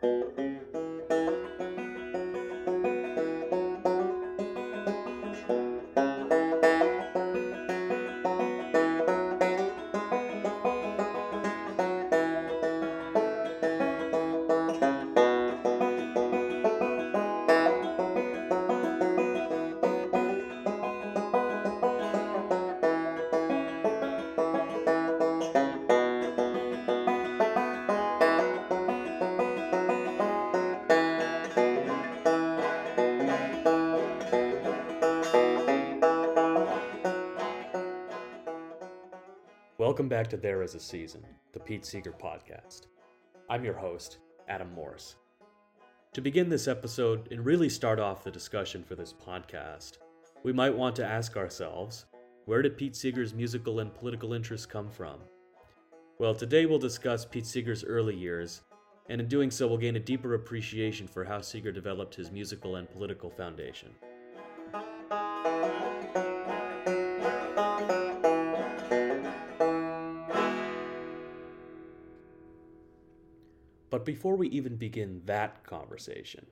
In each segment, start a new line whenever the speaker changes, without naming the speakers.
Música Welcome back to There Is a Season, the Pete Seeger podcast. I'm your host, Adam Morris. To begin this episode and really start off the discussion for this podcast, we might want to ask ourselves where did Pete Seeger's musical and political interests come from? Well, today we'll discuss Pete Seeger's early years, and in doing so, we'll gain a deeper appreciation for how Seeger developed his musical and political foundation. But before we even begin that conversation,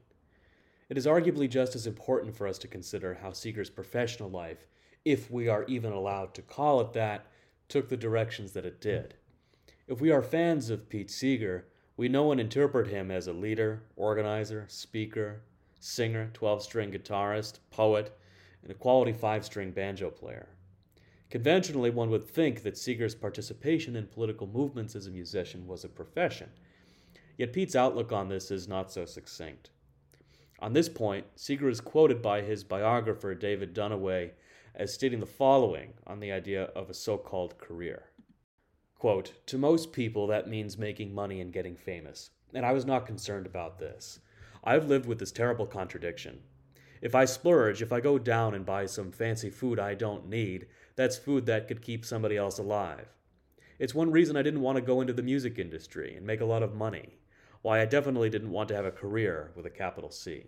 it is arguably just as important for us to consider how Seeger's professional life, if we are even allowed to call it that, took the directions that it did. If we are fans of Pete Seeger, we know and interpret him as a leader, organizer, speaker, singer, 12 string guitarist, poet, and a quality 5 string banjo player. Conventionally, one would think that Seeger's participation in political movements as a musician was a profession Yet Pete's outlook on this is not so succinct. On this point, Seeger is quoted by his biographer David Dunaway as stating the following on the idea of a so called career. Quote, To most people, that means making money and getting famous, and I was not concerned about this. I've lived with this terrible contradiction. If I splurge, if I go down and buy some fancy food I don't need, that's food that could keep somebody else alive. It's one reason I didn't want to go into the music industry and make a lot of money why I definitely didn't want to have a career with a capital C.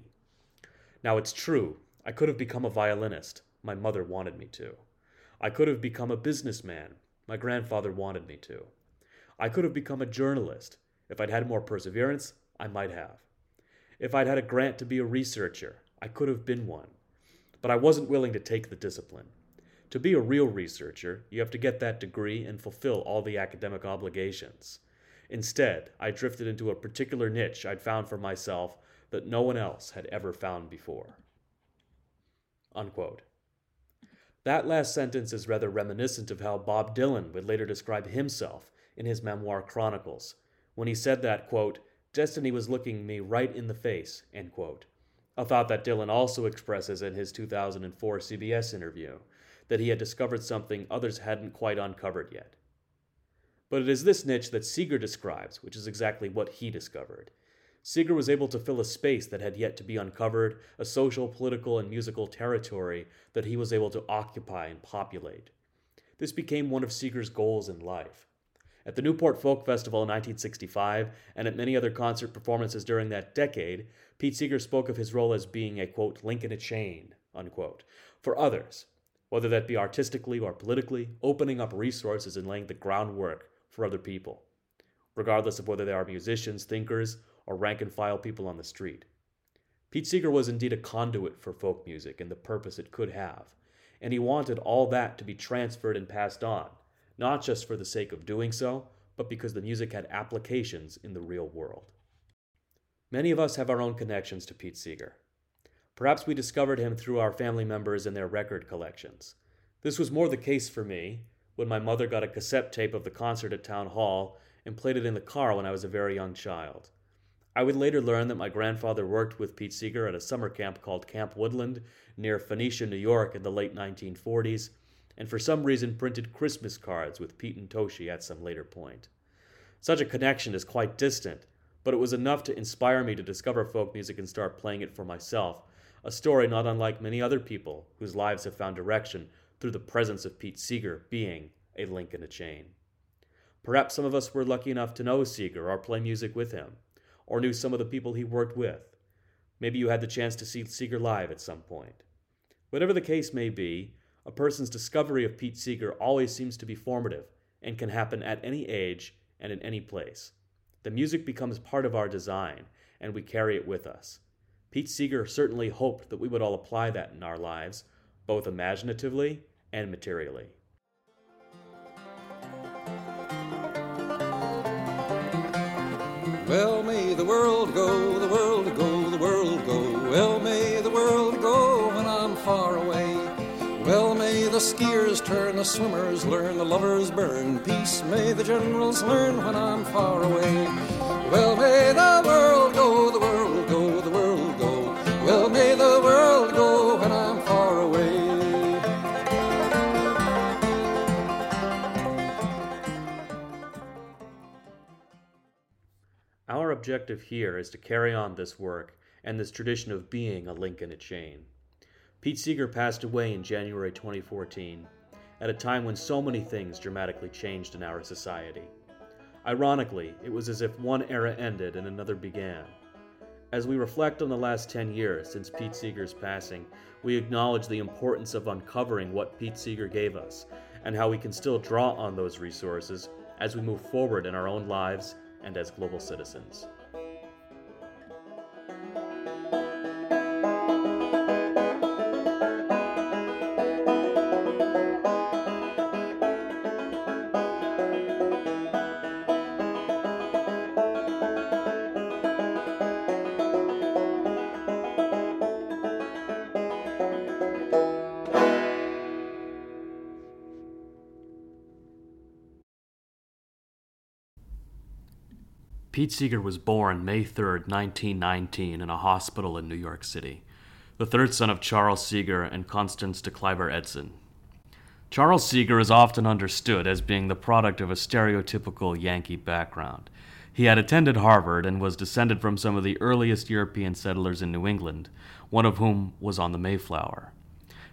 Now, it's true, I could have become a violinist. My mother wanted me to. I could have become a businessman. My grandfather wanted me to. I could have become a journalist. If I'd had more perseverance, I might have. If I'd had a grant to be a researcher, I could have been one. But I wasn't willing to take the discipline. To be a real researcher, you have to get that degree and fulfill all the academic obligations. Instead, I drifted into a particular niche I'd found for myself that no one else had ever found before. Unquote. That last sentence is rather reminiscent of how Bob Dylan would later describe himself in his memoir Chronicles, when he said that, quote, Destiny was looking me right in the face, end quote. A thought that Dylan also expresses in his 2004 CBS interview, that he had discovered something others hadn't quite uncovered yet. But it is this niche that Seeger describes, which is exactly what he discovered. Seeger was able to fill a space that had yet to be uncovered, a social, political, and musical territory that he was able to occupy and populate. This became one of Seeger's goals in life. At the Newport Folk Festival in 1965 and at many other concert performances during that decade, Pete Seeger spoke of his role as being a quote, link in a chain, unquote, for others, whether that be artistically or politically, opening up resources and laying the groundwork for other people, regardless of whether they are musicians, thinkers, or rank and file people on the street. Pete Seeger was indeed a conduit for folk music and the purpose it could have, and he wanted all that to be transferred and passed on, not just for the sake of doing so, but because the music had applications in the real world. Many of us have our own connections to Pete Seeger. Perhaps we discovered him through our family members and their record collections. This was more the case for me, when my mother got a cassette tape of the concert at Town Hall and played it in the car when I was a very young child. I would later learn that my grandfather worked with Pete Seeger at a summer camp called Camp Woodland near Phoenicia, New York in the late 1940s, and for some reason printed Christmas cards with Pete and Toshi at some later point. Such a connection is quite distant, but it was enough to inspire me to discover folk music and start playing it for myself, a story not unlike many other people whose lives have found direction through the presence of Pete Seeger being a link in a chain. Perhaps some of us were lucky enough to know Seeger or play music with him, or knew some of the people he worked with. Maybe you had the chance to see Seeger live at some point. Whatever the case may be, a person's discovery of Pete Seeger always seems to be formative and can happen at any age and in any place. The music becomes part of our design, and we carry it with us. Pete Seeger certainly hoped that we would all apply that in our lives, both imaginatively and materially.
Well, may the world go, the world go, the world go. Well, may the world go when I'm far away. Well, may the skiers turn, the swimmers learn, the lovers burn. Peace may the generals learn when I'm far away. Well, may the world go,
objective here is to carry on this work and this tradition of being a link in a chain. Pete Seeger passed away in January 2014, at a time when so many things dramatically changed in our society. Ironically, it was as if one era ended and another began. As we reflect on the last 10 years since Pete Seeger's passing, we acknowledge the importance of uncovering what Pete Seeger gave us and how we can still draw on those resources as we move forward in our own lives and as global citizens. Pete Seeger was born May 3, 1919, in a hospital in New York City, the third son of Charles Seeger and Constance de Clyver Edson. Charles Seeger is often understood as being the product of a stereotypical Yankee background. He had attended Harvard and was descended from some of the earliest European settlers in New England, one of whom was on the Mayflower.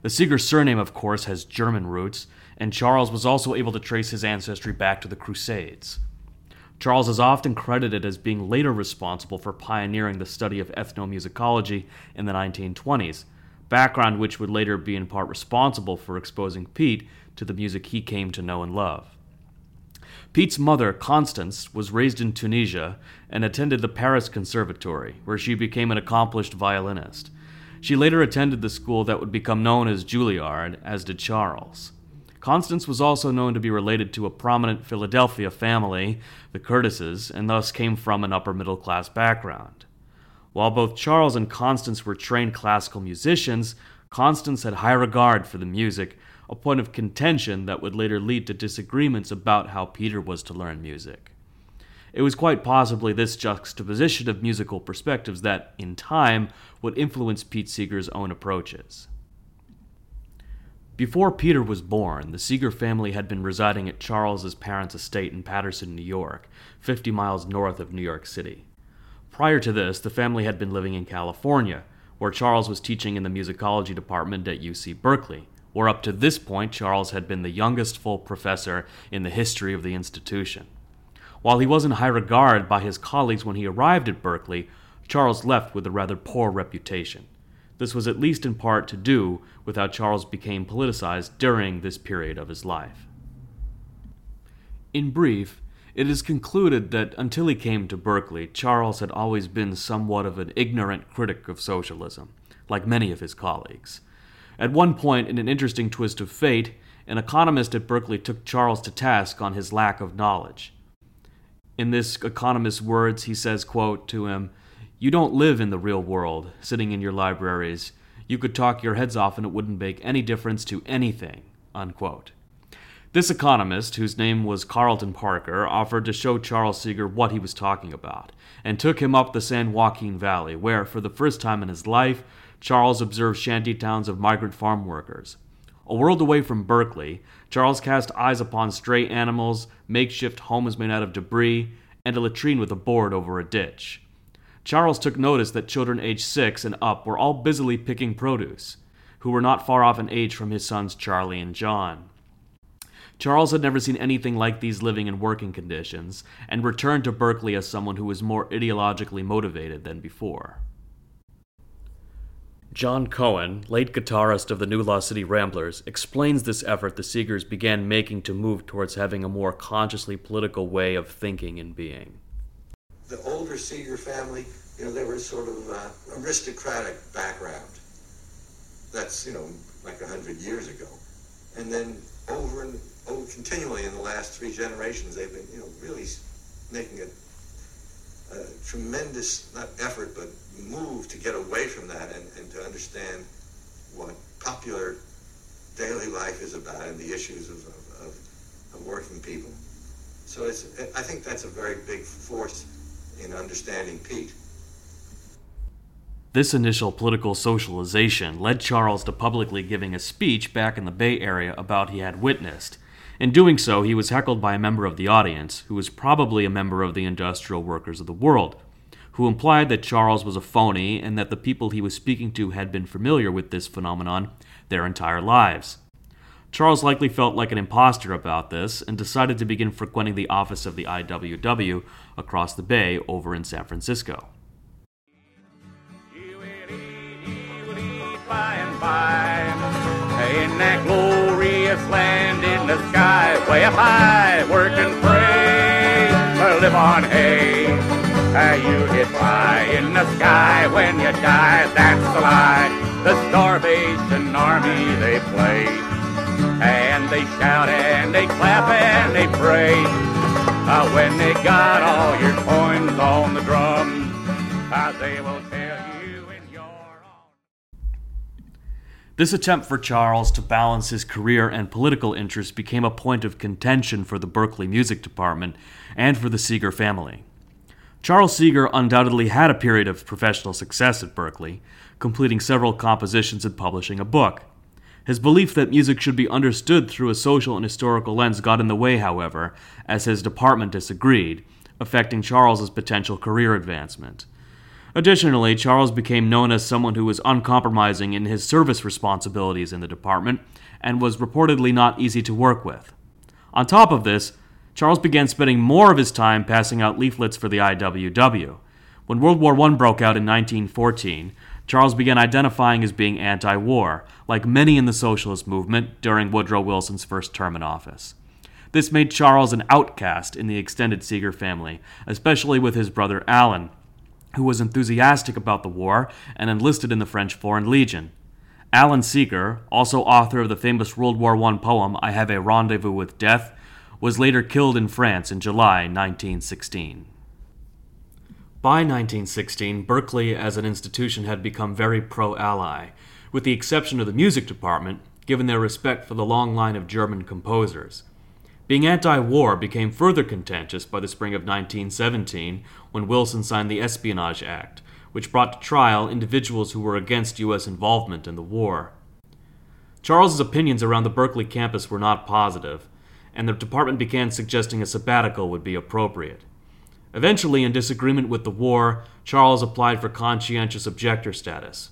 The Seeger surname, of course, has German roots, and Charles was also able to trace his ancestry back to the Crusades. Charles is often credited as being later responsible for pioneering the study of ethnomusicology in the 1920s, background which would later be in part responsible for exposing Pete to the music he came to know and love. Pete's mother, Constance, was raised in Tunisia and attended the Paris Conservatory, where she became an accomplished violinist. She later attended the school that would become known as Juilliard, as did Charles. Constance was also known to be related to a prominent Philadelphia family, the Curtises, and thus came from an upper middle class background. While both Charles and Constance were trained classical musicians, Constance had high regard for the music, a point of contention that would later lead to disagreements about how Peter was to learn music. It was quite possibly this juxtaposition of musical perspectives that, in time, would influence Pete Seeger's own approaches. Before Peter was born, the Seeger family had been residing at Charles's parents' estate in Patterson, New York, 50 miles north of New York City. Prior to this, the family had been living in California, where Charles was teaching in the musicology department at UC Berkeley, where up to this point Charles had been the youngest full professor in the history of the institution. While he was in high regard by his colleagues when he arrived at Berkeley, Charles left with a rather poor reputation. This was at least in part to do with how Charles became politicized during this period of his life. In brief, it is concluded that until he came to Berkeley, Charles had always been somewhat of an ignorant critic of socialism, like many of his colleagues. At one point, in an interesting twist of fate, an economist at Berkeley took Charles to task on his lack of knowledge. In this economist's words, he says, quote, to him, you don't live in the real world, sitting in your libraries. You could talk your heads off and it wouldn't make any difference to anything. Unquote. This economist, whose name was Carleton Parker, offered to show Charles Seeger what he was talking about, and took him up the San Joaquin Valley, where, for the first time in his life, Charles observed shanty towns of migrant farm workers. A world away from Berkeley, Charles cast eyes upon stray animals, makeshift homes made out of debris, and a latrine with a board over a ditch. Charles took notice that children aged six and up were all busily picking produce, who were not far off in age from his sons Charlie and John. Charles had never seen anything like these living and working conditions, and returned to Berkeley as someone who was more ideologically motivated than before. John Cohen, late guitarist of the New Lost City Ramblers, explains this effort the Seegers began making to move towards having a more consciously political way of thinking and being.
The older Seeger family, you know, they were sort of uh, aristocratic background. That's, you know, like a hundred years ago. And then over and over, continually in the last three generations, they've been, you know, really making a, a tremendous, not effort, but move to get away from that and, and to understand what popular daily life is about and the issues of, of, of, of working people. So it's, I think that's a very big force in understanding Pete.
This initial political socialization led Charles to publicly giving a speech back in the Bay Area about he had witnessed. In doing so, he was heckled by a member of the audience, who was probably a member of the industrial workers of the world, who implied that Charles was a phony and that the people he was speaking to had been familiar with this phenomenon their entire lives. Charles likely felt like an impostor about this and decided to begin frequenting the office of the IWW across the bay over in San Francisco.
In that glorious land in the sky, way up high, work and pray, live on hay. You in the sky when you die, that's the lie. The starvation army they play, and they shout and they clap and they pray. Uh, when they got all your coins on the drum, uh, they will tell you in your own.
This attempt for Charles to balance his career and political interests became a point of contention for the Berkeley Music Department and for the Seeger family. Charles Seeger undoubtedly had a period of professional success at Berkeley, completing several compositions and publishing a book. His belief that music should be understood through a social and historical lens got in the way, however, as his department disagreed, affecting Charles's potential career advancement. Additionally, Charles became known as someone who was uncompromising in his service responsibilities in the department and was reportedly not easy to work with. On top of this, Charles began spending more of his time passing out leaflets for the IWW. When World War I broke out in 1914, Charles began identifying as being anti war, like many in the socialist movement during Woodrow Wilson's first term in office. This made Charles an outcast in the extended Seeger family, especially with his brother Alan, who was enthusiastic about the war and enlisted in the French Foreign Legion. Alan Seeger, also author of the famous World War I poem I Have a Rendezvous with Death, was later killed in France in July 1916. By 1916, Berkeley as an institution had become very pro Ally, with the exception of the music department, given their respect for the long line of German composers. Being anti war became further contentious by the spring of 1917 when Wilson signed the Espionage Act, which brought to trial individuals who were against U.S. involvement in the war. Charles's opinions around the Berkeley campus were not positive, and the department began suggesting a sabbatical would be appropriate. Eventually, in disagreement with the war, Charles applied for conscientious objector status.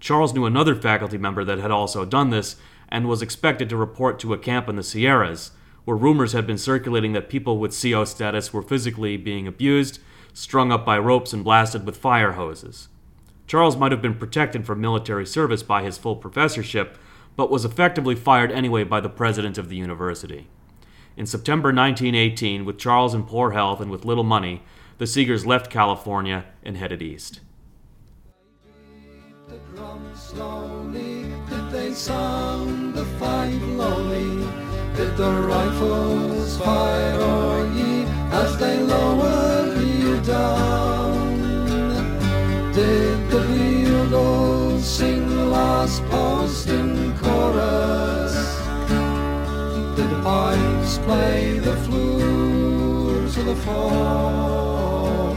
Charles knew another faculty member that had also done this and was expected to report to a camp in the Sierras, where rumors had been circulating that people with CO status were physically being abused, strung up by ropes, and blasted with fire hoses. Charles might have been protected from military service by his full professorship, but was effectively fired anyway by the president of the university. In September 1918, with Charles in poor health and with little money, the Seegers left California and headed east. Did the rifles fire o'er ye as they lowered you down? Did the bugles sing last post in chorus? The play the flutes of the fall?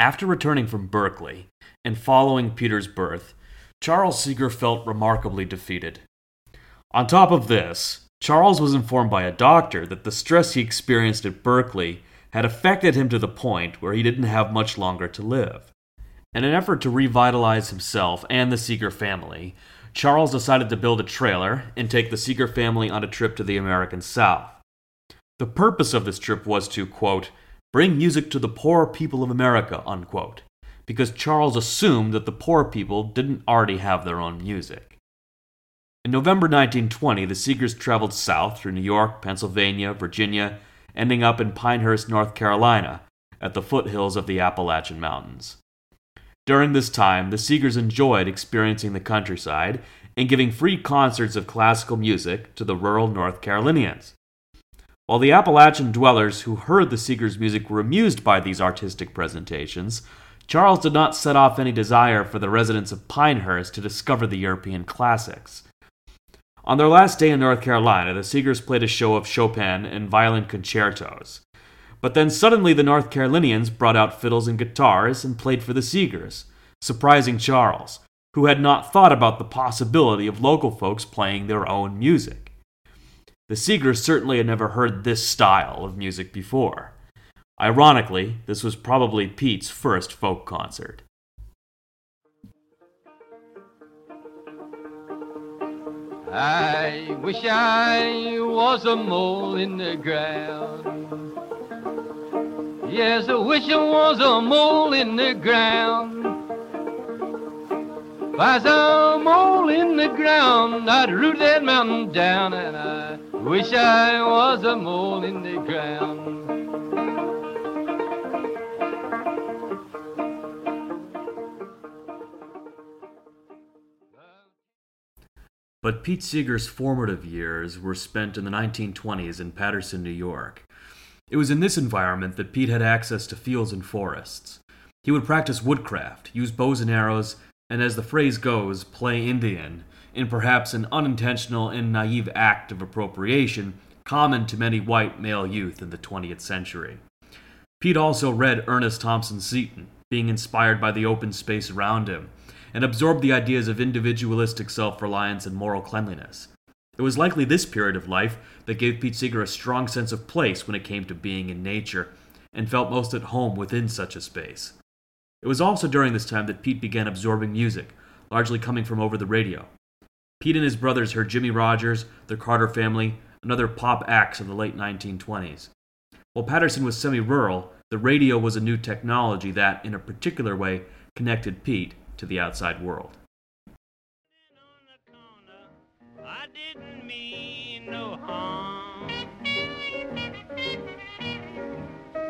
After returning from Berkeley and following Peter's birth, Charles Seeger felt remarkably defeated. On top of this, Charles was informed by a doctor that the stress he experienced at Berkeley had affected him to the point where he didn't have much longer to live. In an effort to revitalize himself and the Seeger family, Charles decided to build a trailer and take the Seeger family on a trip to the American South. The purpose of this trip was to, quote, bring music to the poor people of America, unquote, because Charles assumed that the poor people didn't already have their own music. In November 1920, the Seegers traveled south through New York, Pennsylvania, Virginia, ending up in Pinehurst, North Carolina, at the foothills of the Appalachian Mountains. During this time, the Seegers enjoyed experiencing the countryside and giving free concerts of classical music to the rural North Carolinians. While the Appalachian dwellers who heard the Seegers' music were amused by these artistic presentations, Charles did not set off any desire for the residents of Pinehurst to discover the European classics. On their last day in North Carolina, the Seegers played a show of Chopin and violin concertos. But then suddenly the North Carolinians brought out fiddles and guitars and played for the Seegers, surprising Charles, who had not thought about the possibility of local folks playing their own music. The Seegers certainly had never heard this style of music before. Ironically, this was probably Pete's first folk concert.
I wish I was a mole in the ground. Yes, I wish I was a mole in the ground. If I was a mole in the ground, I'd root that mountain down, and I wish I was a mole in the ground.
But Pete Seeger's formative years were spent in the 1920s in Patterson, New York. It was in this environment that Pete had access to fields and forests. He would practice woodcraft, use bows and arrows, and as the phrase goes, play Indian, in perhaps an unintentional and naive act of appropriation common to many white male youth in the 20th century. Pete also read Ernest Thompson Seton, being inspired by the open space around him, and absorbed the ideas of individualistic self reliance and moral cleanliness. It was likely this period of life that gave Pete Seeger a strong sense of place when it came to being in nature, and felt most at home within such a space. It was also during this time that Pete began absorbing music, largely coming from over the radio. Pete and his brothers heard Jimmie Rodgers, the Carter family, and other pop acts of the late 1920s. While Patterson was semi rural, the radio was a new technology that, in a particular way, connected Pete to the outside world.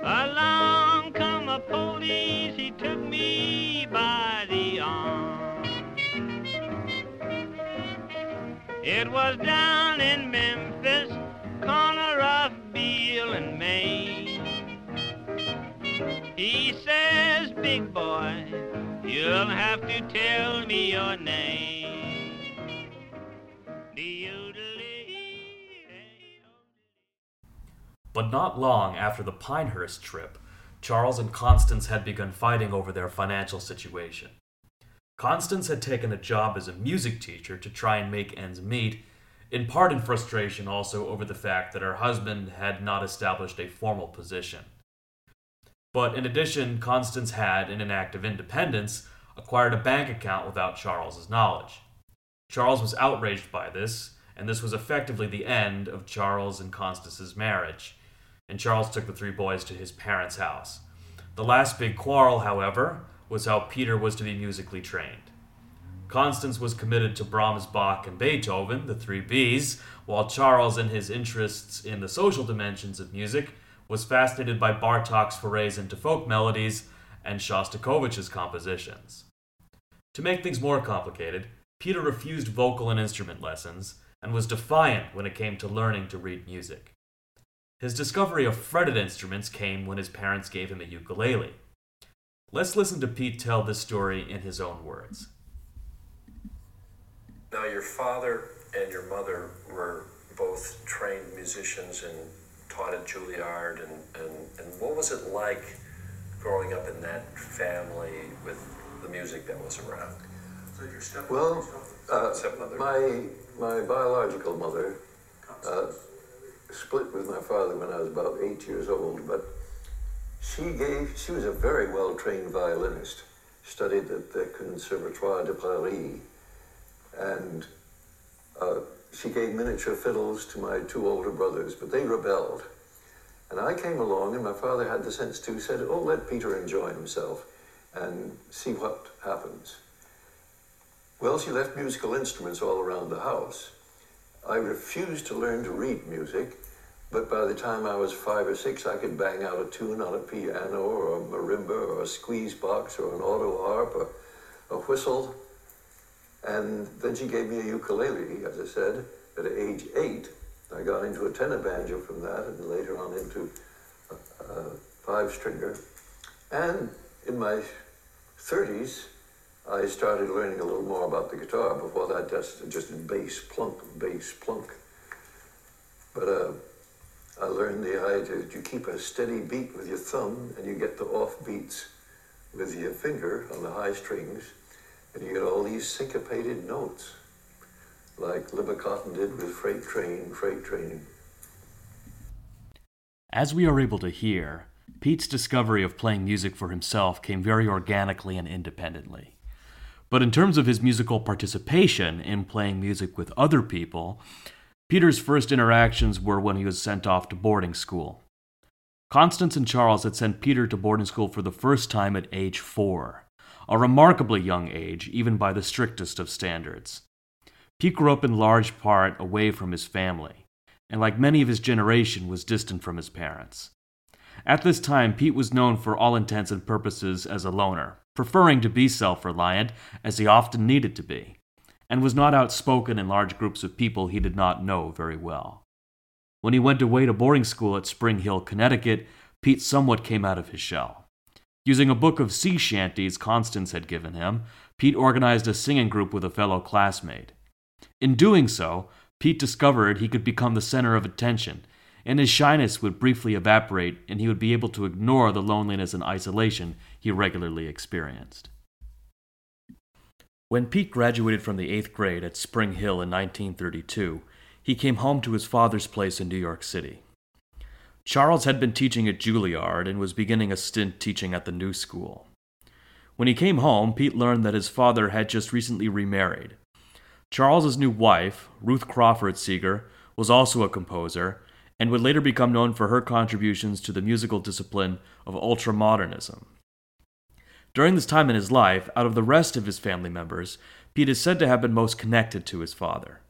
Along come a police, he took me by the arm. It was down in Memphis, corner of Beale and. He says, big boy, you'll have to tell me your name.
But not long after the Pinehurst trip, Charles and Constance had begun fighting over their financial situation. Constance had taken a job as a music teacher to try and make ends meet, in part in frustration also over the fact that her husband had not established a formal position. But in addition, Constance had, in an act of independence, acquired a bank account without Charles's knowledge. Charles was outraged by this, and this was effectively the end of Charles and Constance's marriage, and Charles took the three boys to his parents' house. The last big quarrel, however, was how Peter was to be musically trained. Constance was committed to Brahms, Bach, and Beethoven, the three Bs, while Charles, in his interests in the social dimensions of music, was fascinated by Bartok's forays into folk melodies and Shostakovich's compositions. To make things more complicated, Peter refused vocal and instrument lessons and was defiant when it came to learning to read music. His discovery of fretted instruments came when his parents gave him a ukulele. Let's listen to Pete tell this story in his own words.
Now, your father and your mother were both trained musicians and taught at Juilliard, and, and, and what was it like growing up in that family with the music that was around?
Well, uh,
Stepmother.
my my biological mother uh, split with my father when I was about eight years old, but she gave. She was a very well trained violinist. Studied at the Conservatoire de Paris, and she gave miniature fiddles to my two older brothers, but they rebelled. And I came along, and my father had the sense to said, "Oh, let Peter enjoy himself."
and see what happens. Well, she left musical instruments all around the house. I refused to learn to read music, but by the time I was five or six, I could bang out a tune on a piano or a marimba or a squeeze box or an auto harp or a whistle. And then she gave me a ukulele, as I said, at age eight. I got into a tenor banjo from that and later on into a, a five stringer. And in my 30s, I started learning a little more about the guitar. Before that, just just bass plunk, bass plunk. But uh, I learned the idea that you keep a steady beat with your thumb, and you get the off beats with your finger on the high strings, and you get all these syncopated notes, like Libba Cotten did with Freight Train, Freight Train.
As we are able to hear, Pete's discovery of playing music for himself came very organically and independently. But in terms of his musical participation in playing music with other people, Peter's first interactions were when he was sent off to boarding school. Constance and Charles had sent Peter to boarding school for the first time at age four, a remarkably young age, even by the strictest of standards. Pete grew up in large part away from his family, and like many of his generation, was distant from his parents. At this time, Pete was known for all intents and purposes as a loner, preferring to be self reliant, as he often needed to be, and was not outspoken in large groups of people he did not know very well. When he went away to boarding school at Spring Hill, Connecticut, Pete somewhat came out of his shell. Using a book of sea shanties Constance had given him, Pete organized a singing group with a fellow classmate. In doing so, Pete discovered he could become the center of attention and his shyness would briefly evaporate, and he would be able to ignore the loneliness and isolation he regularly experienced. When Pete graduated from the eighth grade at Spring Hill in 1932, he came home to his father's place in New York City. Charles had been teaching at Juilliard and was beginning a stint teaching at the New School. When he came home, Pete learned that his father had just recently remarried. Charles's new wife, Ruth Crawford Seeger, was also a composer and would later become known for her contributions to the musical discipline of ultramodernism. During this time in his life, out of the rest of his family members, Pete is said to have been most connected to his father.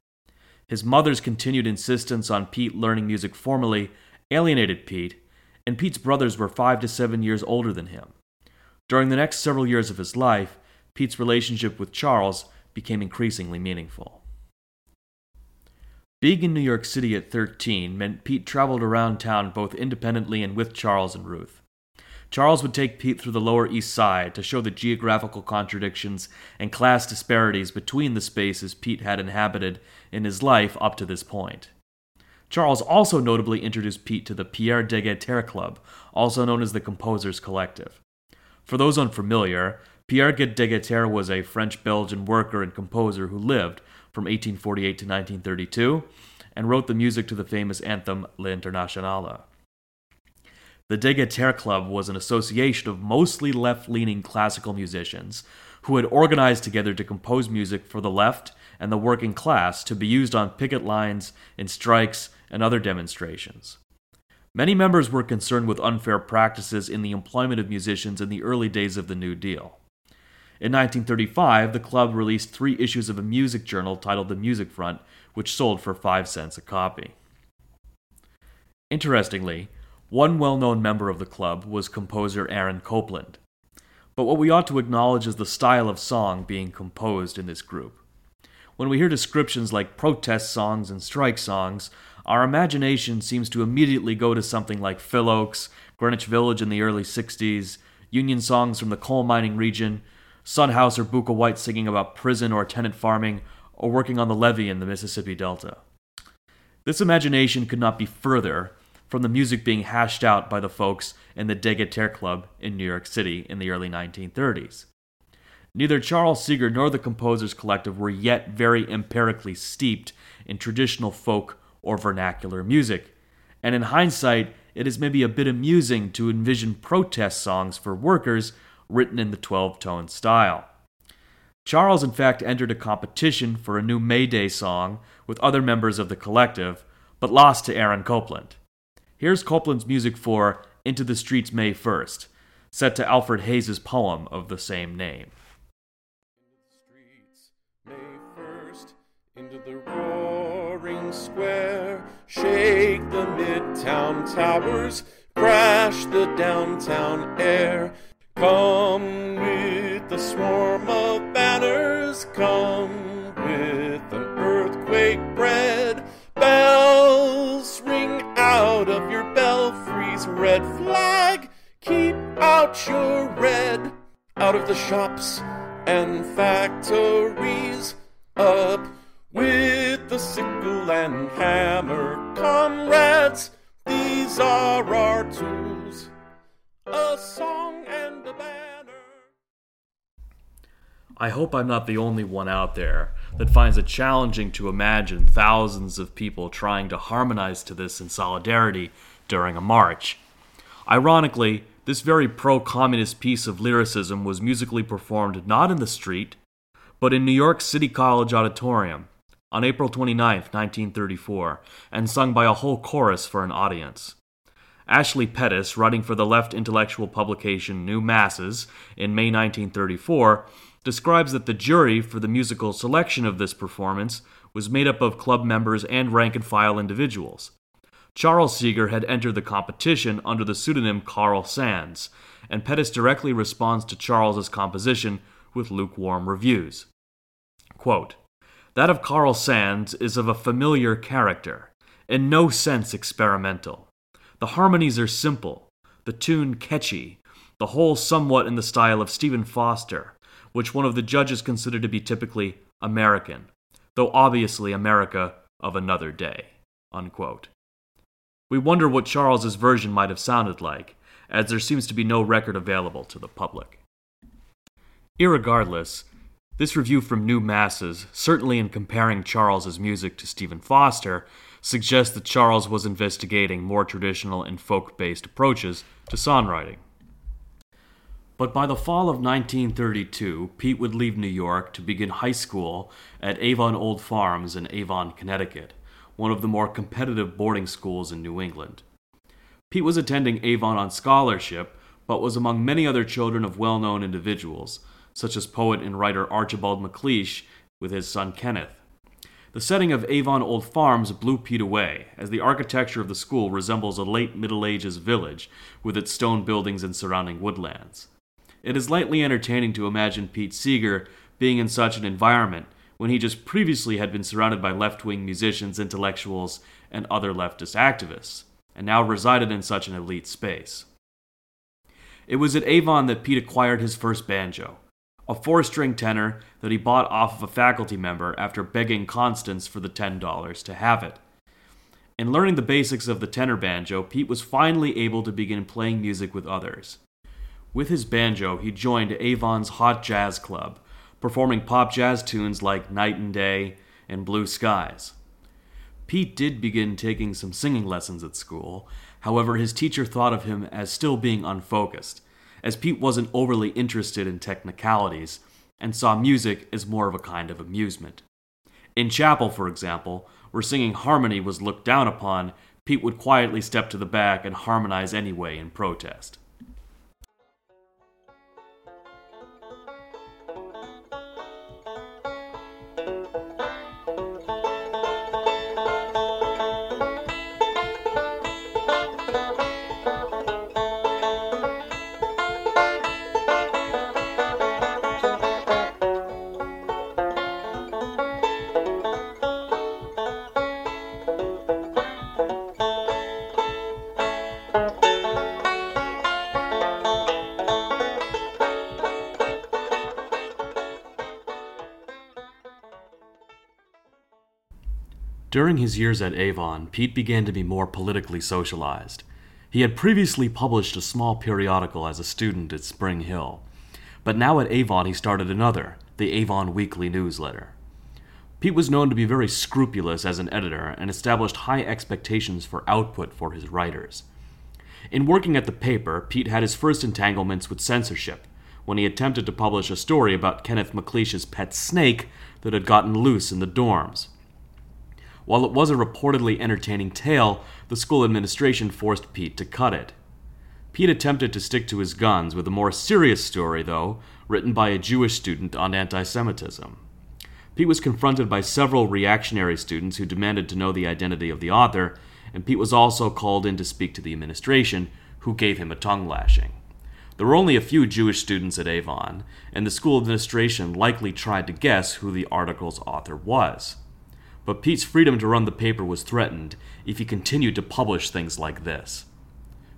His mother's continued insistence on Pete learning music formally alienated Pete, and Pete's brothers were five to seven years older than him. During the next several years of his life, Pete's relationship with Charles became increasingly meaningful. Being in New York City at 13 meant Pete traveled around town both independently and with Charles and Ruth. Charles would take Pete through the Lower East Side to show the geographical contradictions and class disparities between the spaces Pete had inhabited in his life up to this point. Charles also notably introduced Pete to the Pierre Degeyter Club, also known as the Composers Collective. For those unfamiliar, Pierre Degeyter was a French Belgian worker and composer who lived, from 1848 to 1932 and wrote the music to the famous anthem L'Internationale. The Degeyter Club was an association of mostly left leaning classical musicians who had organized together to compose music for the left and the working class to be used on picket lines, in strikes, and other demonstrations. Many members were concerned with unfair practices in the employment of musicians in the early days of the New Deal. In 1935, the club released three issues of a music journal titled The Music Front, which sold for five cents a copy. Interestingly, one well known member of the club was composer Aaron Copland. But what we ought to acknowledge is the style of song being composed in this group. When we hear descriptions like protest songs and strike songs, our imagination seems to immediately go to something like Phil Ochs, Greenwich Village in the early 60s, Union songs from the coal mining region, Son House or Bukka White singing about prison or tenant farming or working on the levee in the Mississippi Delta. This imagination could not be further from the music being hashed out by the folks in the Degeyter Club in New York City in the early 1930s. Neither Charles Seeger nor the Composers Collective were yet very empirically steeped in traditional folk or vernacular music, and in hindsight, it is maybe a bit amusing to envision protest songs for workers written in the 12 tone style. Charles, in fact, entered a competition for a new May Day song with other members of the collective, but lost to Aaron Copland. Here's Copland's music for Into the Streets May 1st, set to Alfred Hayes' poem of the same name.
Square. Shake the midtown towers, crash the downtown air. Come with the swarm of banners, come with an earthquake bred. Bells ring out of your belfries, red flag, keep out your red out of the shops and factories up with the sickle and hammer. Comrades these are our tools. A song and a banner.
I hope I'm not the only one out there that finds it challenging to imagine thousands of people trying to harmonize to this in solidarity during a march. Ironically, this very pro communist piece of lyricism was musically performed not in the street, but in New York City College Auditorium on April 29, 1934, and sung by a whole chorus for an audience. Ashley Pettis, writing for the left intellectual publication New Masses in May 1934, describes that the jury for the musical selection of this performance was made up of club members and rank and file individuals. Charles Seeger had entered the competition under the pseudonym Carl Sands, and Pettis directly responds to Charles's composition with lukewarm reviews. Quote, that of Carl Sands is of a familiar character, in no sense experimental. The harmonies are simple, the tune catchy, the whole somewhat in the style of Stephen Foster, which one of the judges considered to be typically American, though obviously America of another day. Unquote. We wonder what Charles's version might have sounded like, as there seems to be no record available to the public. Irregardless, this review from New Masses, certainly in comparing Charles's music to Stephen Foster, suggests that Charles was investigating more traditional and folk based approaches to songwriting. But by the fall of 1932, Pete would leave New York to begin high school at Avon Old Farms in Avon, Connecticut, one of the more competitive boarding schools in New England. Pete was attending Avon on scholarship, but was among many other children of well known individuals, such as poet and writer Archibald MacLeish with his son Kenneth. The setting of Avon Old Farms blew Pete away, as the architecture of the school resembles a late Middle Ages village with its stone buildings and surrounding woodlands. It is lightly entertaining to imagine Pete Seeger being in such an environment when he just previously had been surrounded by left wing musicians, intellectuals, and other leftist activists, and now resided in such an elite space. It was at Avon that Pete acquired his first banjo, a four string tenor that he bought off of a faculty member after begging Constance for the $10 to have it. In learning the basics of the tenor banjo, Pete was finally able to begin playing music with others. With his banjo, he joined Avon's Hot Jazz Club, performing pop jazz tunes like Night and Day and Blue Skies. Pete did begin taking some singing lessons at school, however, his teacher thought of him as still being unfocused, as Pete wasn't overly interested in technicalities and saw music as more of a kind of amusement. In chapel, for example, where singing harmony was looked down upon, Pete would quietly step to the back and harmonize anyway in protest. During his years at Avon, Pete began to be more politically socialized. He had previously published a small periodical as a student at Spring Hill, but now at Avon he started another, the Avon Weekly Newsletter. Pete was known to be very scrupulous as an editor and established high expectations for output for his writers. In working at the paper, Pete had his first entanglements with censorship when he attempted to publish a story about Kenneth MacLeish's pet snake that had gotten loose in the dorms. While it was a reportedly entertaining tale, the school administration forced Pete to cut it. Pete attempted to stick to his guns with a more serious story, though, written by a Jewish student on anti Semitism. Pete was confronted by several reactionary students who demanded to know the identity of the author, and Pete was also called in to speak to the administration, who gave him a tongue lashing. There were only a few Jewish students at Avon, and the school administration likely tried to guess who the article's author was. But Pete's freedom to run the paper was threatened if he continued to publish things like this.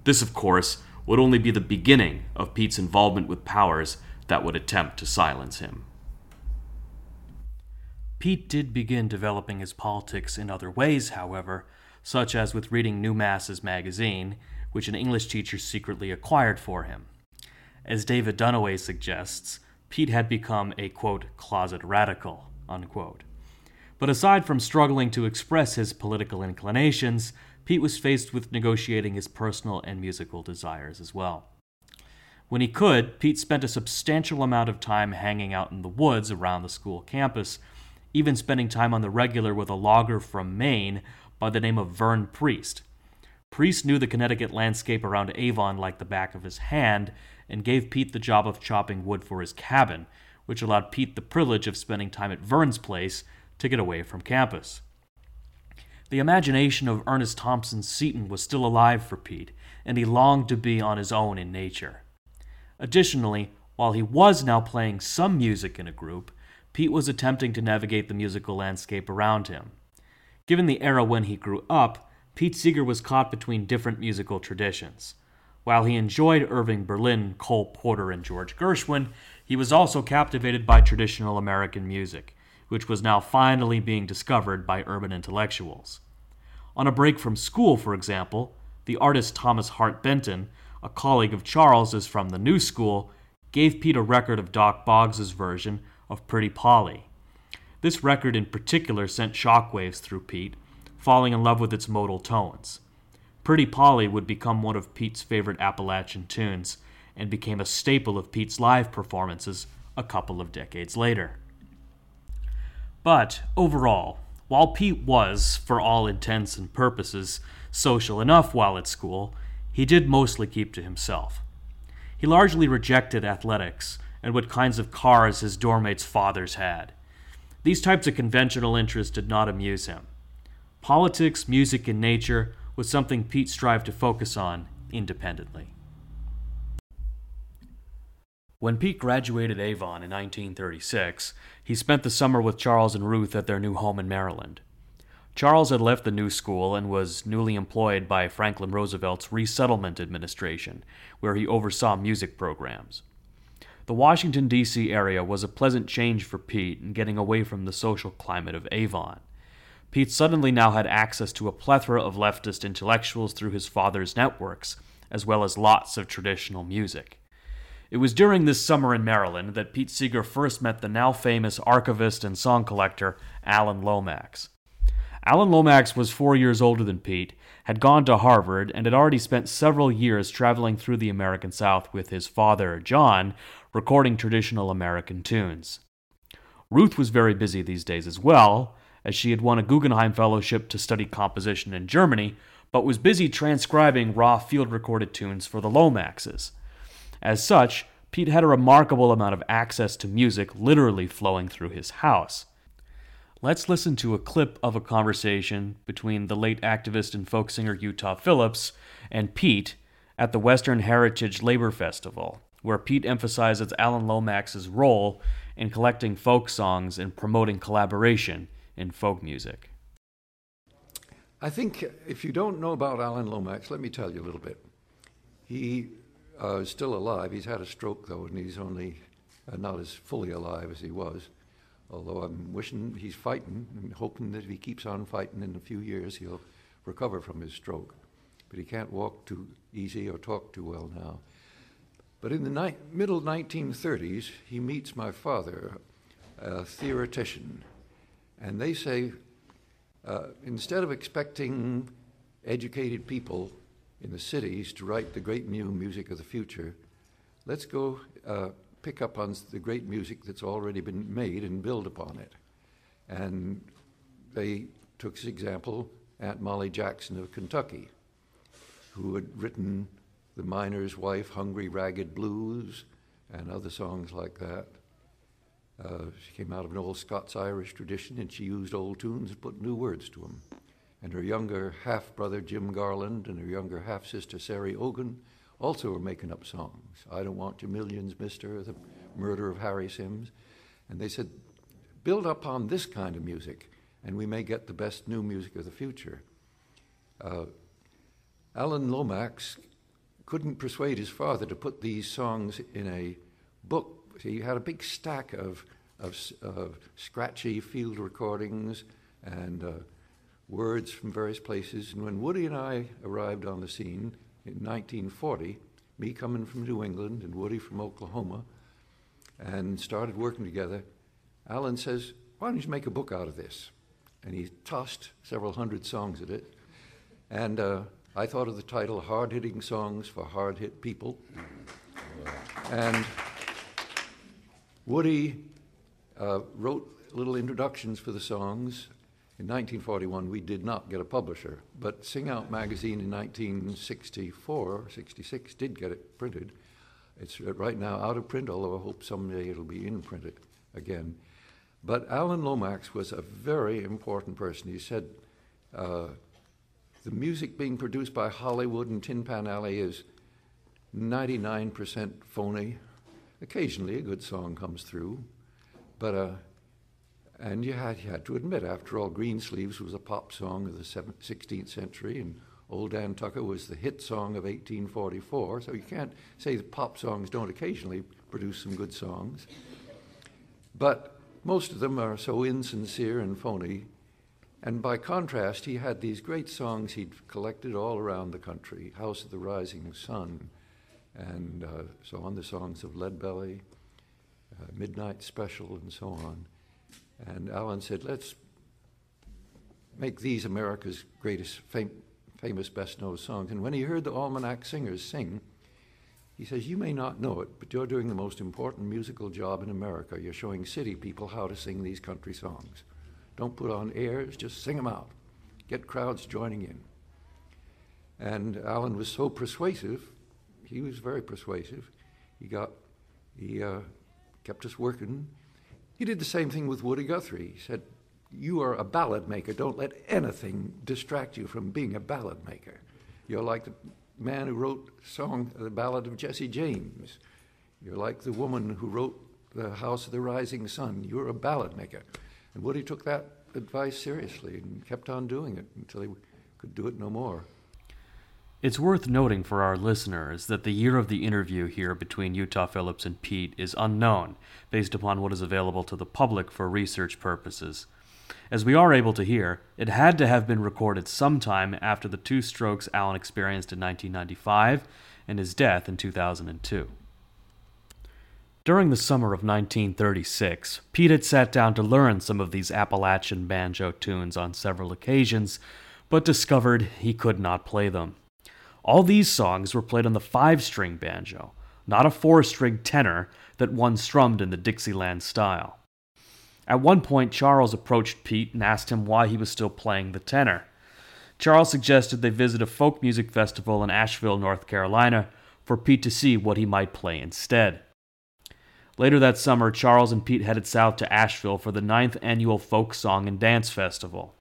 This, of course, would only be the beginning of Pete's involvement with powers that would attempt to silence him. Pete did begin developing his politics in other ways, however, such as with reading New Masses magazine, which an English teacher secretly acquired for him. As David Dunaway suggests, Pete had become a quote, closet radical, unquote. But aside from struggling to express his political inclinations, Pete was faced with negotiating his personal and musical desires as well. When he could, Pete spent a substantial amount of time hanging out in the woods around the school campus, even spending time on the regular with a logger from Maine by the name of Vern Priest. Priest knew the Connecticut landscape around Avon like the back of his hand and gave Pete the job of chopping wood for his cabin, which allowed Pete the privilege of spending time at Vern's place to get away from campus. The imagination of Ernest Thompson Seton was still alive for Pete, and he longed to be on his own in nature. Additionally, while he was now playing some music in a group, Pete was attempting to navigate the musical landscape around him. Given the era when he grew up, Pete Seeger was caught between different musical traditions. While he enjoyed Irving Berlin, Cole Porter, and George Gershwin, he was also captivated by traditional American music, which was now finally being discovered by urban intellectuals. On a break from school, for example, the artist Thomas Hart Benton, a colleague of Charles's from the New School, gave Pete a record of Dock Boggs's version of Pretty Polly. This record in particular sent shockwaves through Pete, falling in love with its modal tones. Pretty Polly would become one of Pete's favorite Appalachian tunes and became a staple of Pete's live performances a couple of decades later. But overall, while Pete was, for all intents and purposes, social enough while at school, he did mostly keep to himself. He largely rejected athletics and what kinds of cars his dormmates' fathers had. These types of conventional interests did not amuse him. Politics, music, and nature was something Pete strived to focus on independently. When Pete graduated Avon in 1936, he spent the summer with Charles and Ruth at their new home in Maryland. Charles had left the new school and was newly employed by Franklin Roosevelt's Resettlement Administration, where he oversaw music programs. The Washington, D.C. area was a pleasant change for Pete in getting away from the social climate of Avon. Pete suddenly now had access to a plethora of leftist intellectuals through his father's networks, as well as lots of traditional music. It was during this summer in Maryland that Pete Seeger first met the now famous archivist and song collector Alan Lomax. Alan Lomax was four years older than Pete, had gone to Harvard, and had already spent several years traveling through the American South with his father, John, recording traditional American tunes. Ruth was very busy these days as well, as she had won a Guggenheim Fellowship to study composition in Germany, but was busy transcribing raw field recorded tunes for the Lomaxes. As such, Pete had a remarkable amount of access to music literally flowing through his house. Let's listen to a clip of a conversation between the late activist and folk singer Utah Phillips and Pete at the Western Heritage Labor Festival, where Pete emphasizes Alan Lomax's role in collecting folk songs and promoting collaboration in folk music.
I think if you don't know about Alan Lomax, let me tell you a little bit. He uh, still alive. He's had a stroke, though, and he's only uh, not as fully alive as he was. Although I'm wishing he's fighting and hoping that if he keeps on fighting in a few years, he'll recover from his stroke. But he can't walk too easy or talk too well now. But in the ni- middle 1930s, he meets my father, a theoretician, and they say uh, instead of expecting educated people in the cities to write the great new music of the future, let's go uh, pick up on the great music that's already been made and build upon it. And they took as example Aunt Molly Jackson of Kentucky, who had written The Miner's Wife, Hungry Ragged Blues, and other songs like that. Uh, she came out of an old Scots Irish tradition and she used old tunes and put new words to them. And her younger half brother Jim Garland and her younger half sister Sarah Ogan also were making up songs. I Don't Want Your Millions, Mister, The Murder of Harry Sims. And they said, build upon this kind of music and we may get the best new music of the future. Uh, Alan Lomax couldn't persuade his father to put these songs in a book. He had a big stack of, of, of scratchy field recordings and uh, words from various places. And when Woody and I arrived on the scene in 1940, me coming from New England and Woody from Oklahoma, and started working together, Alan says, Why don't you make a book out of this? And he tossed several hundred songs at it. And uh, I thought of the title Hard Hitting Songs for Hard Hit People. And Woody uh, wrote little introductions for the songs. In 1941, we did not get a publisher, but Sing Out magazine in 1964, 66 did get it printed. It's right now out of print, although I hope someday it'll be in print again. But Alan Lomax was a very important person. He said uh, the music being produced by Hollywood and Tin Pan Alley is 99% phony. Occasionally a good song comes through, but uh, and you had, you had to admit, after all, Greensleeves was a pop song of the 16th century, and Old Dan Tucker was the hit song of 1844. So you can't say that pop songs don't occasionally produce some good songs. But most of them are so insincere and phony. And by contrast, he had these great songs he'd collected all around the country House of the Rising Sun, and uh, so on, the songs of Leadbelly, uh, Midnight Special, and so on. And Alan said, let's make these America's greatest, fam- famous, best known songs. And when he heard the Almanac Singers sing, he says, You may not know it, but you're doing the most important musical job in America. You're showing city people how to sing these country songs. Don't put on airs, just sing them out. Get crowds joining in. And Alan was so persuasive, he was very persuasive. He got, he uh, kept us working. He did the same thing with Woody Guthrie. He said, You are a ballad maker. Don't let anything distract you from being a ballad maker. You're like the man who wrote song, the ballad of Jesse James. You're like the woman who wrote the House of the Rising Sun. You're a ballad maker. And Woody took that advice seriously and kept on doing it until he could do it no more.
It's worth noting for our listeners that the year of the interview here between Utah Phillips and Pete is unknown, based upon what is available to the public for research purposes. As we are able to hear, it had to have been recorded sometime after the two strokes Alan experienced in 1995 and his death in 2002. During the summer of 1936, Pete had sat down to learn some of these Appalachian banjo tunes on several occasions, but discovered he could not play them. All these songs were played on the five string banjo, not a four string tenor that one strummed in the Dixieland style. At one point, Charles approached Pete and asked him why he was still playing the tenor. Charles suggested they visit a folk music festival in Asheville, North Carolina, for Pete to see what he might play instead. Later that summer, Charles and Pete headed south to Asheville for the ninth annual Folk Song and Dance Festival.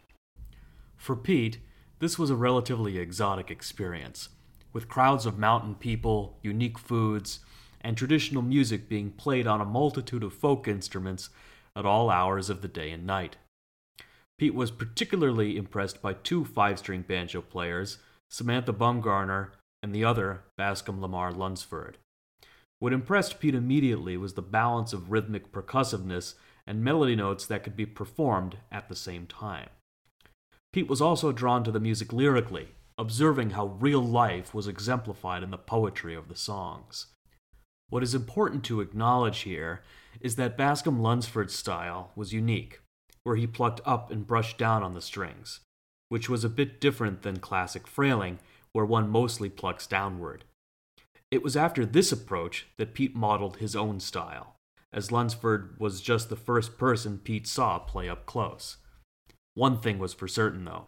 For Pete, this was a relatively exotic experience, with crowds of mountain people, unique foods, and traditional music being played on a multitude of folk instruments at all hours of the day and night. Pete was particularly impressed by two five string banjo players, Samantha Bumgarner and the other, Bascom Lamar Lunsford. What impressed Pete immediately was the balance of rhythmic percussiveness and melody notes that could be performed at the same time. Pete was also drawn to the music lyrically, observing how real life was exemplified in the poetry of the songs. What is important to acknowledge here is that Bascom Lunsford's style was unique, where he plucked up and brushed down on the strings, which was a bit different than classic frailing, where one mostly plucks downward. It was after this approach that Pete modeled his own style, as Lunsford was just the first person Pete saw play up close. One thing was for certain, though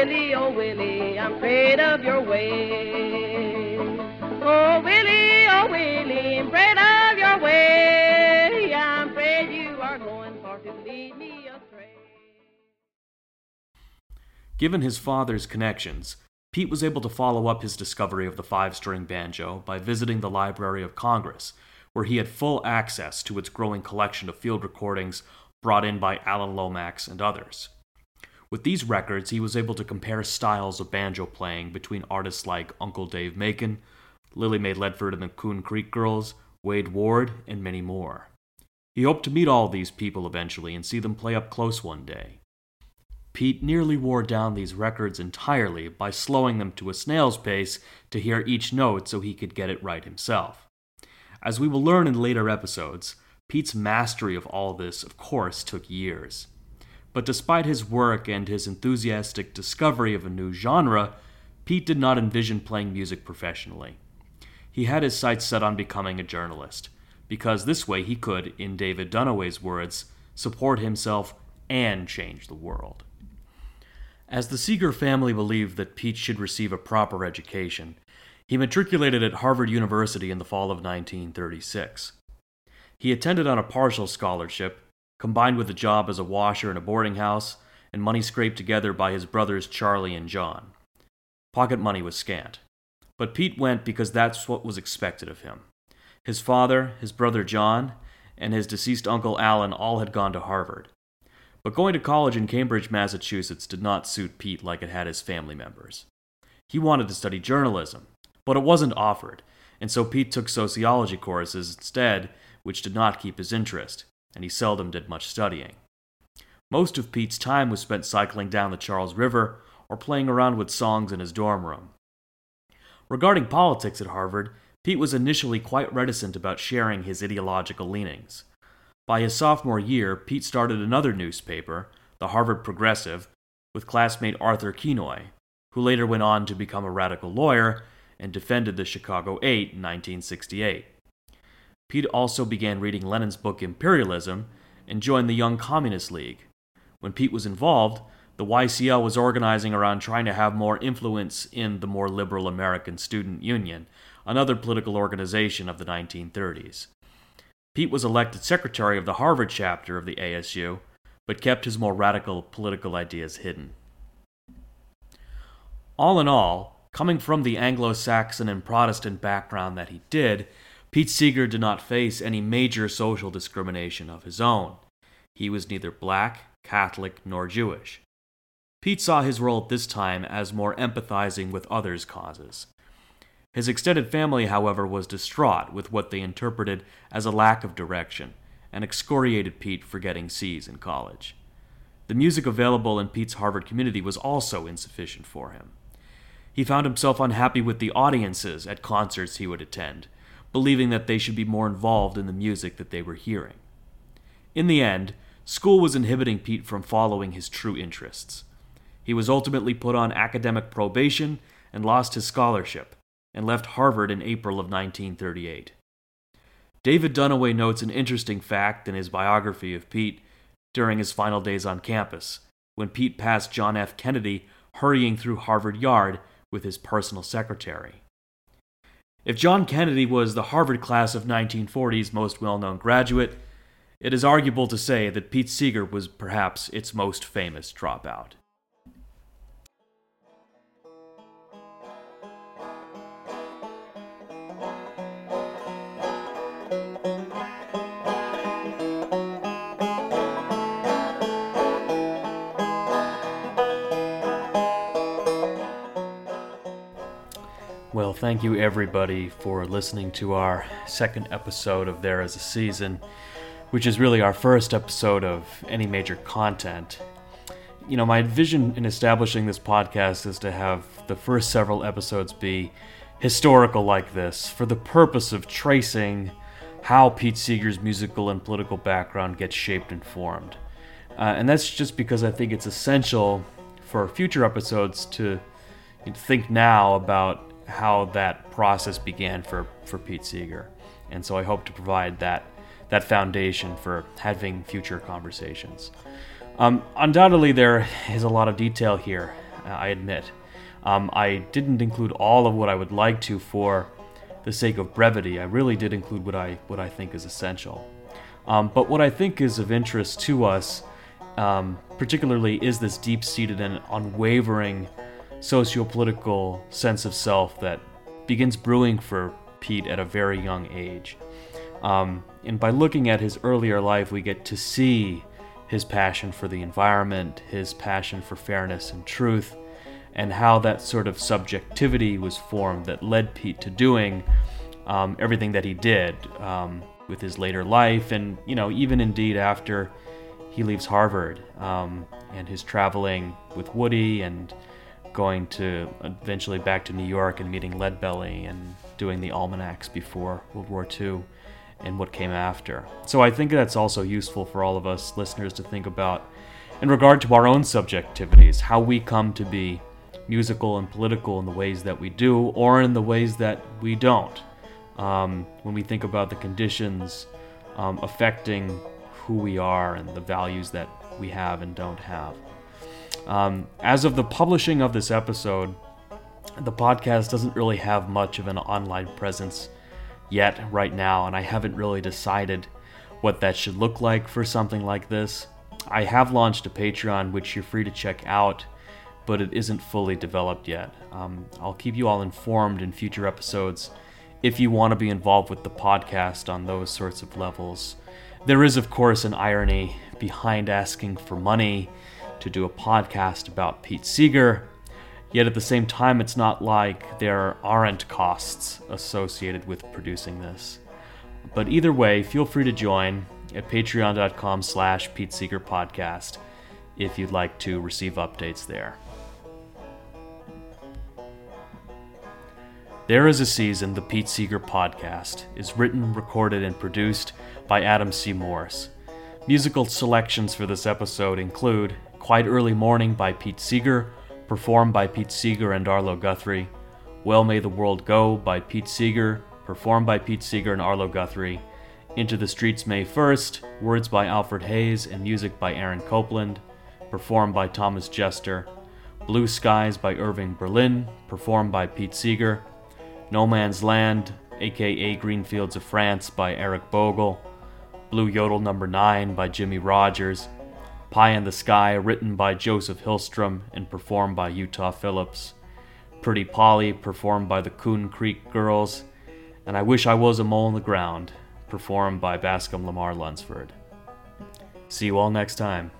Willie, oh, Willie, I'm afraid of your way. Oh, Willie, oh, Willie, I'm afraid of your way. I'm afraid you are going far to lead me astray.
Given his father's connections, Pete was able to follow up his discovery of the five string banjo by visiting the Library of Congress, where he had full access to its growing collection of field recordings brought in by Alan Lomax and others. With these records, he was able to compare styles of banjo playing between artists like Uncle Dave Macon, Lily May Ledford and the Coon Creek Girls, Wade Ward, and many more. He hoped to meet all these people eventually and see them play up close one day. Pete nearly wore down these records entirely by slowing them to a snail's pace to hear each note so he could get it right himself. As we will learn in later episodes, Pete's mastery of all this, of course, took years. But despite his work and his enthusiastic discovery of a new genre, Pete did not envision playing music professionally. He had his sights set on becoming a journalist, because this way he could, in David Dunaway's words, support himself and change the world. As the Seeger family believed that Pete should receive a proper education, he matriculated at Harvard University in the fall of 1936. He attended on a partial scholarship, combined with a job as a washer in a boarding house and money scraped together by his brothers Charlie and John. Pocket money was scant. But Pete went because that's what was expected of him. His father, his brother John, and his deceased uncle Alan all had gone to Harvard. But going to college in Cambridge, Massachusetts did not suit Pete like it had his family members. He wanted to study journalism, but it wasn't offered, and so Pete took sociology courses instead, which did not keep his interest, and he seldom did much studying. Most of Pete's time was spent cycling down the Charles River or playing around with songs in his dorm room. Regarding politics at Harvard, Pete was initially quite reticent about sharing his ideological leanings. By his sophomore year, Pete started another newspaper, the Harvard Progressive, with classmate Arthur Kinoy, who later went on to become a radical lawyer and defended the Chicago Eight in 1968. Pete also began reading Lenin's book Imperialism and joined the Young Communist League. When Pete was involved, the YCL was organizing around trying to have more influence in the more liberal American Student Union, another political organization of the 1930s. Pete was elected secretary of the Harvard chapter of the ASU, but kept his more radical political ideas hidden. All in all, coming from the Anglo Saxon and Protestant background that he did, Pete Seeger did not face any major social discrimination of his own. He was neither black, Catholic, nor Jewish. Pete saw his role at this time as more empathizing with others' causes. His extended family, however, was distraught with what they interpreted as a lack of direction and excoriated Pete for getting C's in college. The music available in Pete's Harvard community was also insufficient for him. He found himself unhappy with the audiences at concerts he would attend, believing that they should be more involved in the music that they were hearing. In the end, school was inhibiting Pete from following his true interests. He was ultimately put on academic probation and lost his scholarship, and left Harvard in April of 1938. David Dunaway notes an interesting fact in his biography of Pete during his final days on campus, when Pete passed John F. Kennedy hurrying through Harvard Yard with his personal secretary. If John Kennedy was the Harvard class of 1940's most well known graduate, it is arguable to say that Pete Seeger was perhaps its most famous dropout. Well, thank you everybody for listening to our second episode of There Is a Season, which is really our first episode of any major content. You know, my vision in establishing this podcast is to have the first several episodes be historical like this, for the purpose of tracing how Pete Seeger's musical and political background gets shaped and formed. Uh, and that's just because I think it's essential for future episodes to think now about how that process began for, for Pete Seeger. And so I hope to provide that, that foundation for having future conversations. Um, undoubtedly, there is a lot of detail here, uh, I admit. Um, I didn't include all of what I would like to for the sake of brevity. I really did include what I, what I think is essential. Um, but what I think is of interest to us, um, particularly, is this deep seated and unwavering socio-political sense of self that begins brewing for Pete at a very young age. Um, and by looking at his earlier life, we get to see his passion for the environment, his passion for fairness and truth, and how that sort of subjectivity was formed that led Pete to doing um, everything that he did um, with his later life, and you know, even indeed after he leaves Harvard um, and his traveling with Woody and going to eventually back to New York and meeting Leadbelly and doing the almanacs before World War II and what came after. So I think that's also useful for all of us listeners to think about in regard to our own subjectivities, how we come to be musical and political in the ways that we do or in the ways that we don't. Um, when we think about the conditions um, affecting who we are and the values that we have and don't have. Um, as of the publishing of this episode, the podcast doesn't really have much of an online presence yet, right now, and I haven't really decided what that should look like for something like this. I have launched a Patreon, which you're free to check out, but it isn't fully developed yet. Um, I'll keep you all informed in future episodes if you want to be involved with the podcast on those sorts of levels. There is, of course, an irony behind asking for money to do a podcast about Pete Seeger. Yet at the same time, it's not like there aren't costs associated with producing this. But either way, feel free to join at patreon.com slash Pete Seeger Podcast if you'd like to receive updates there. There is a Season, the Pete Seeger Podcast, is written, recorded, and produced by Adam C. Morris. Musical selections for this episode include Quite Early Morning by Pete Seeger, performed by Pete Seeger and Arlo Guthrie. Well May the World Go by Pete Seeger, performed by Pete Seeger and Arlo Guthrie. Into the Streets May 1st, words by Alfred Hayes and music by Aaron Copland, performed by Thomas Jester. Blue Skies by Irving Berlin, performed by Pete Seeger. No Man's Land, aka Greenfields of France by Eric Bogle. Blue Yodel Number 9 by Jimmie Rodgers. Pie in the Sky, written by Joseph Hillstrom and performed by Utah Phillips. Pretty Polly, performed by the Coon Creek Girls. And I Wish I Was a Mole in the Ground, performed by Bascom Lamar Lunsford. See you all next time.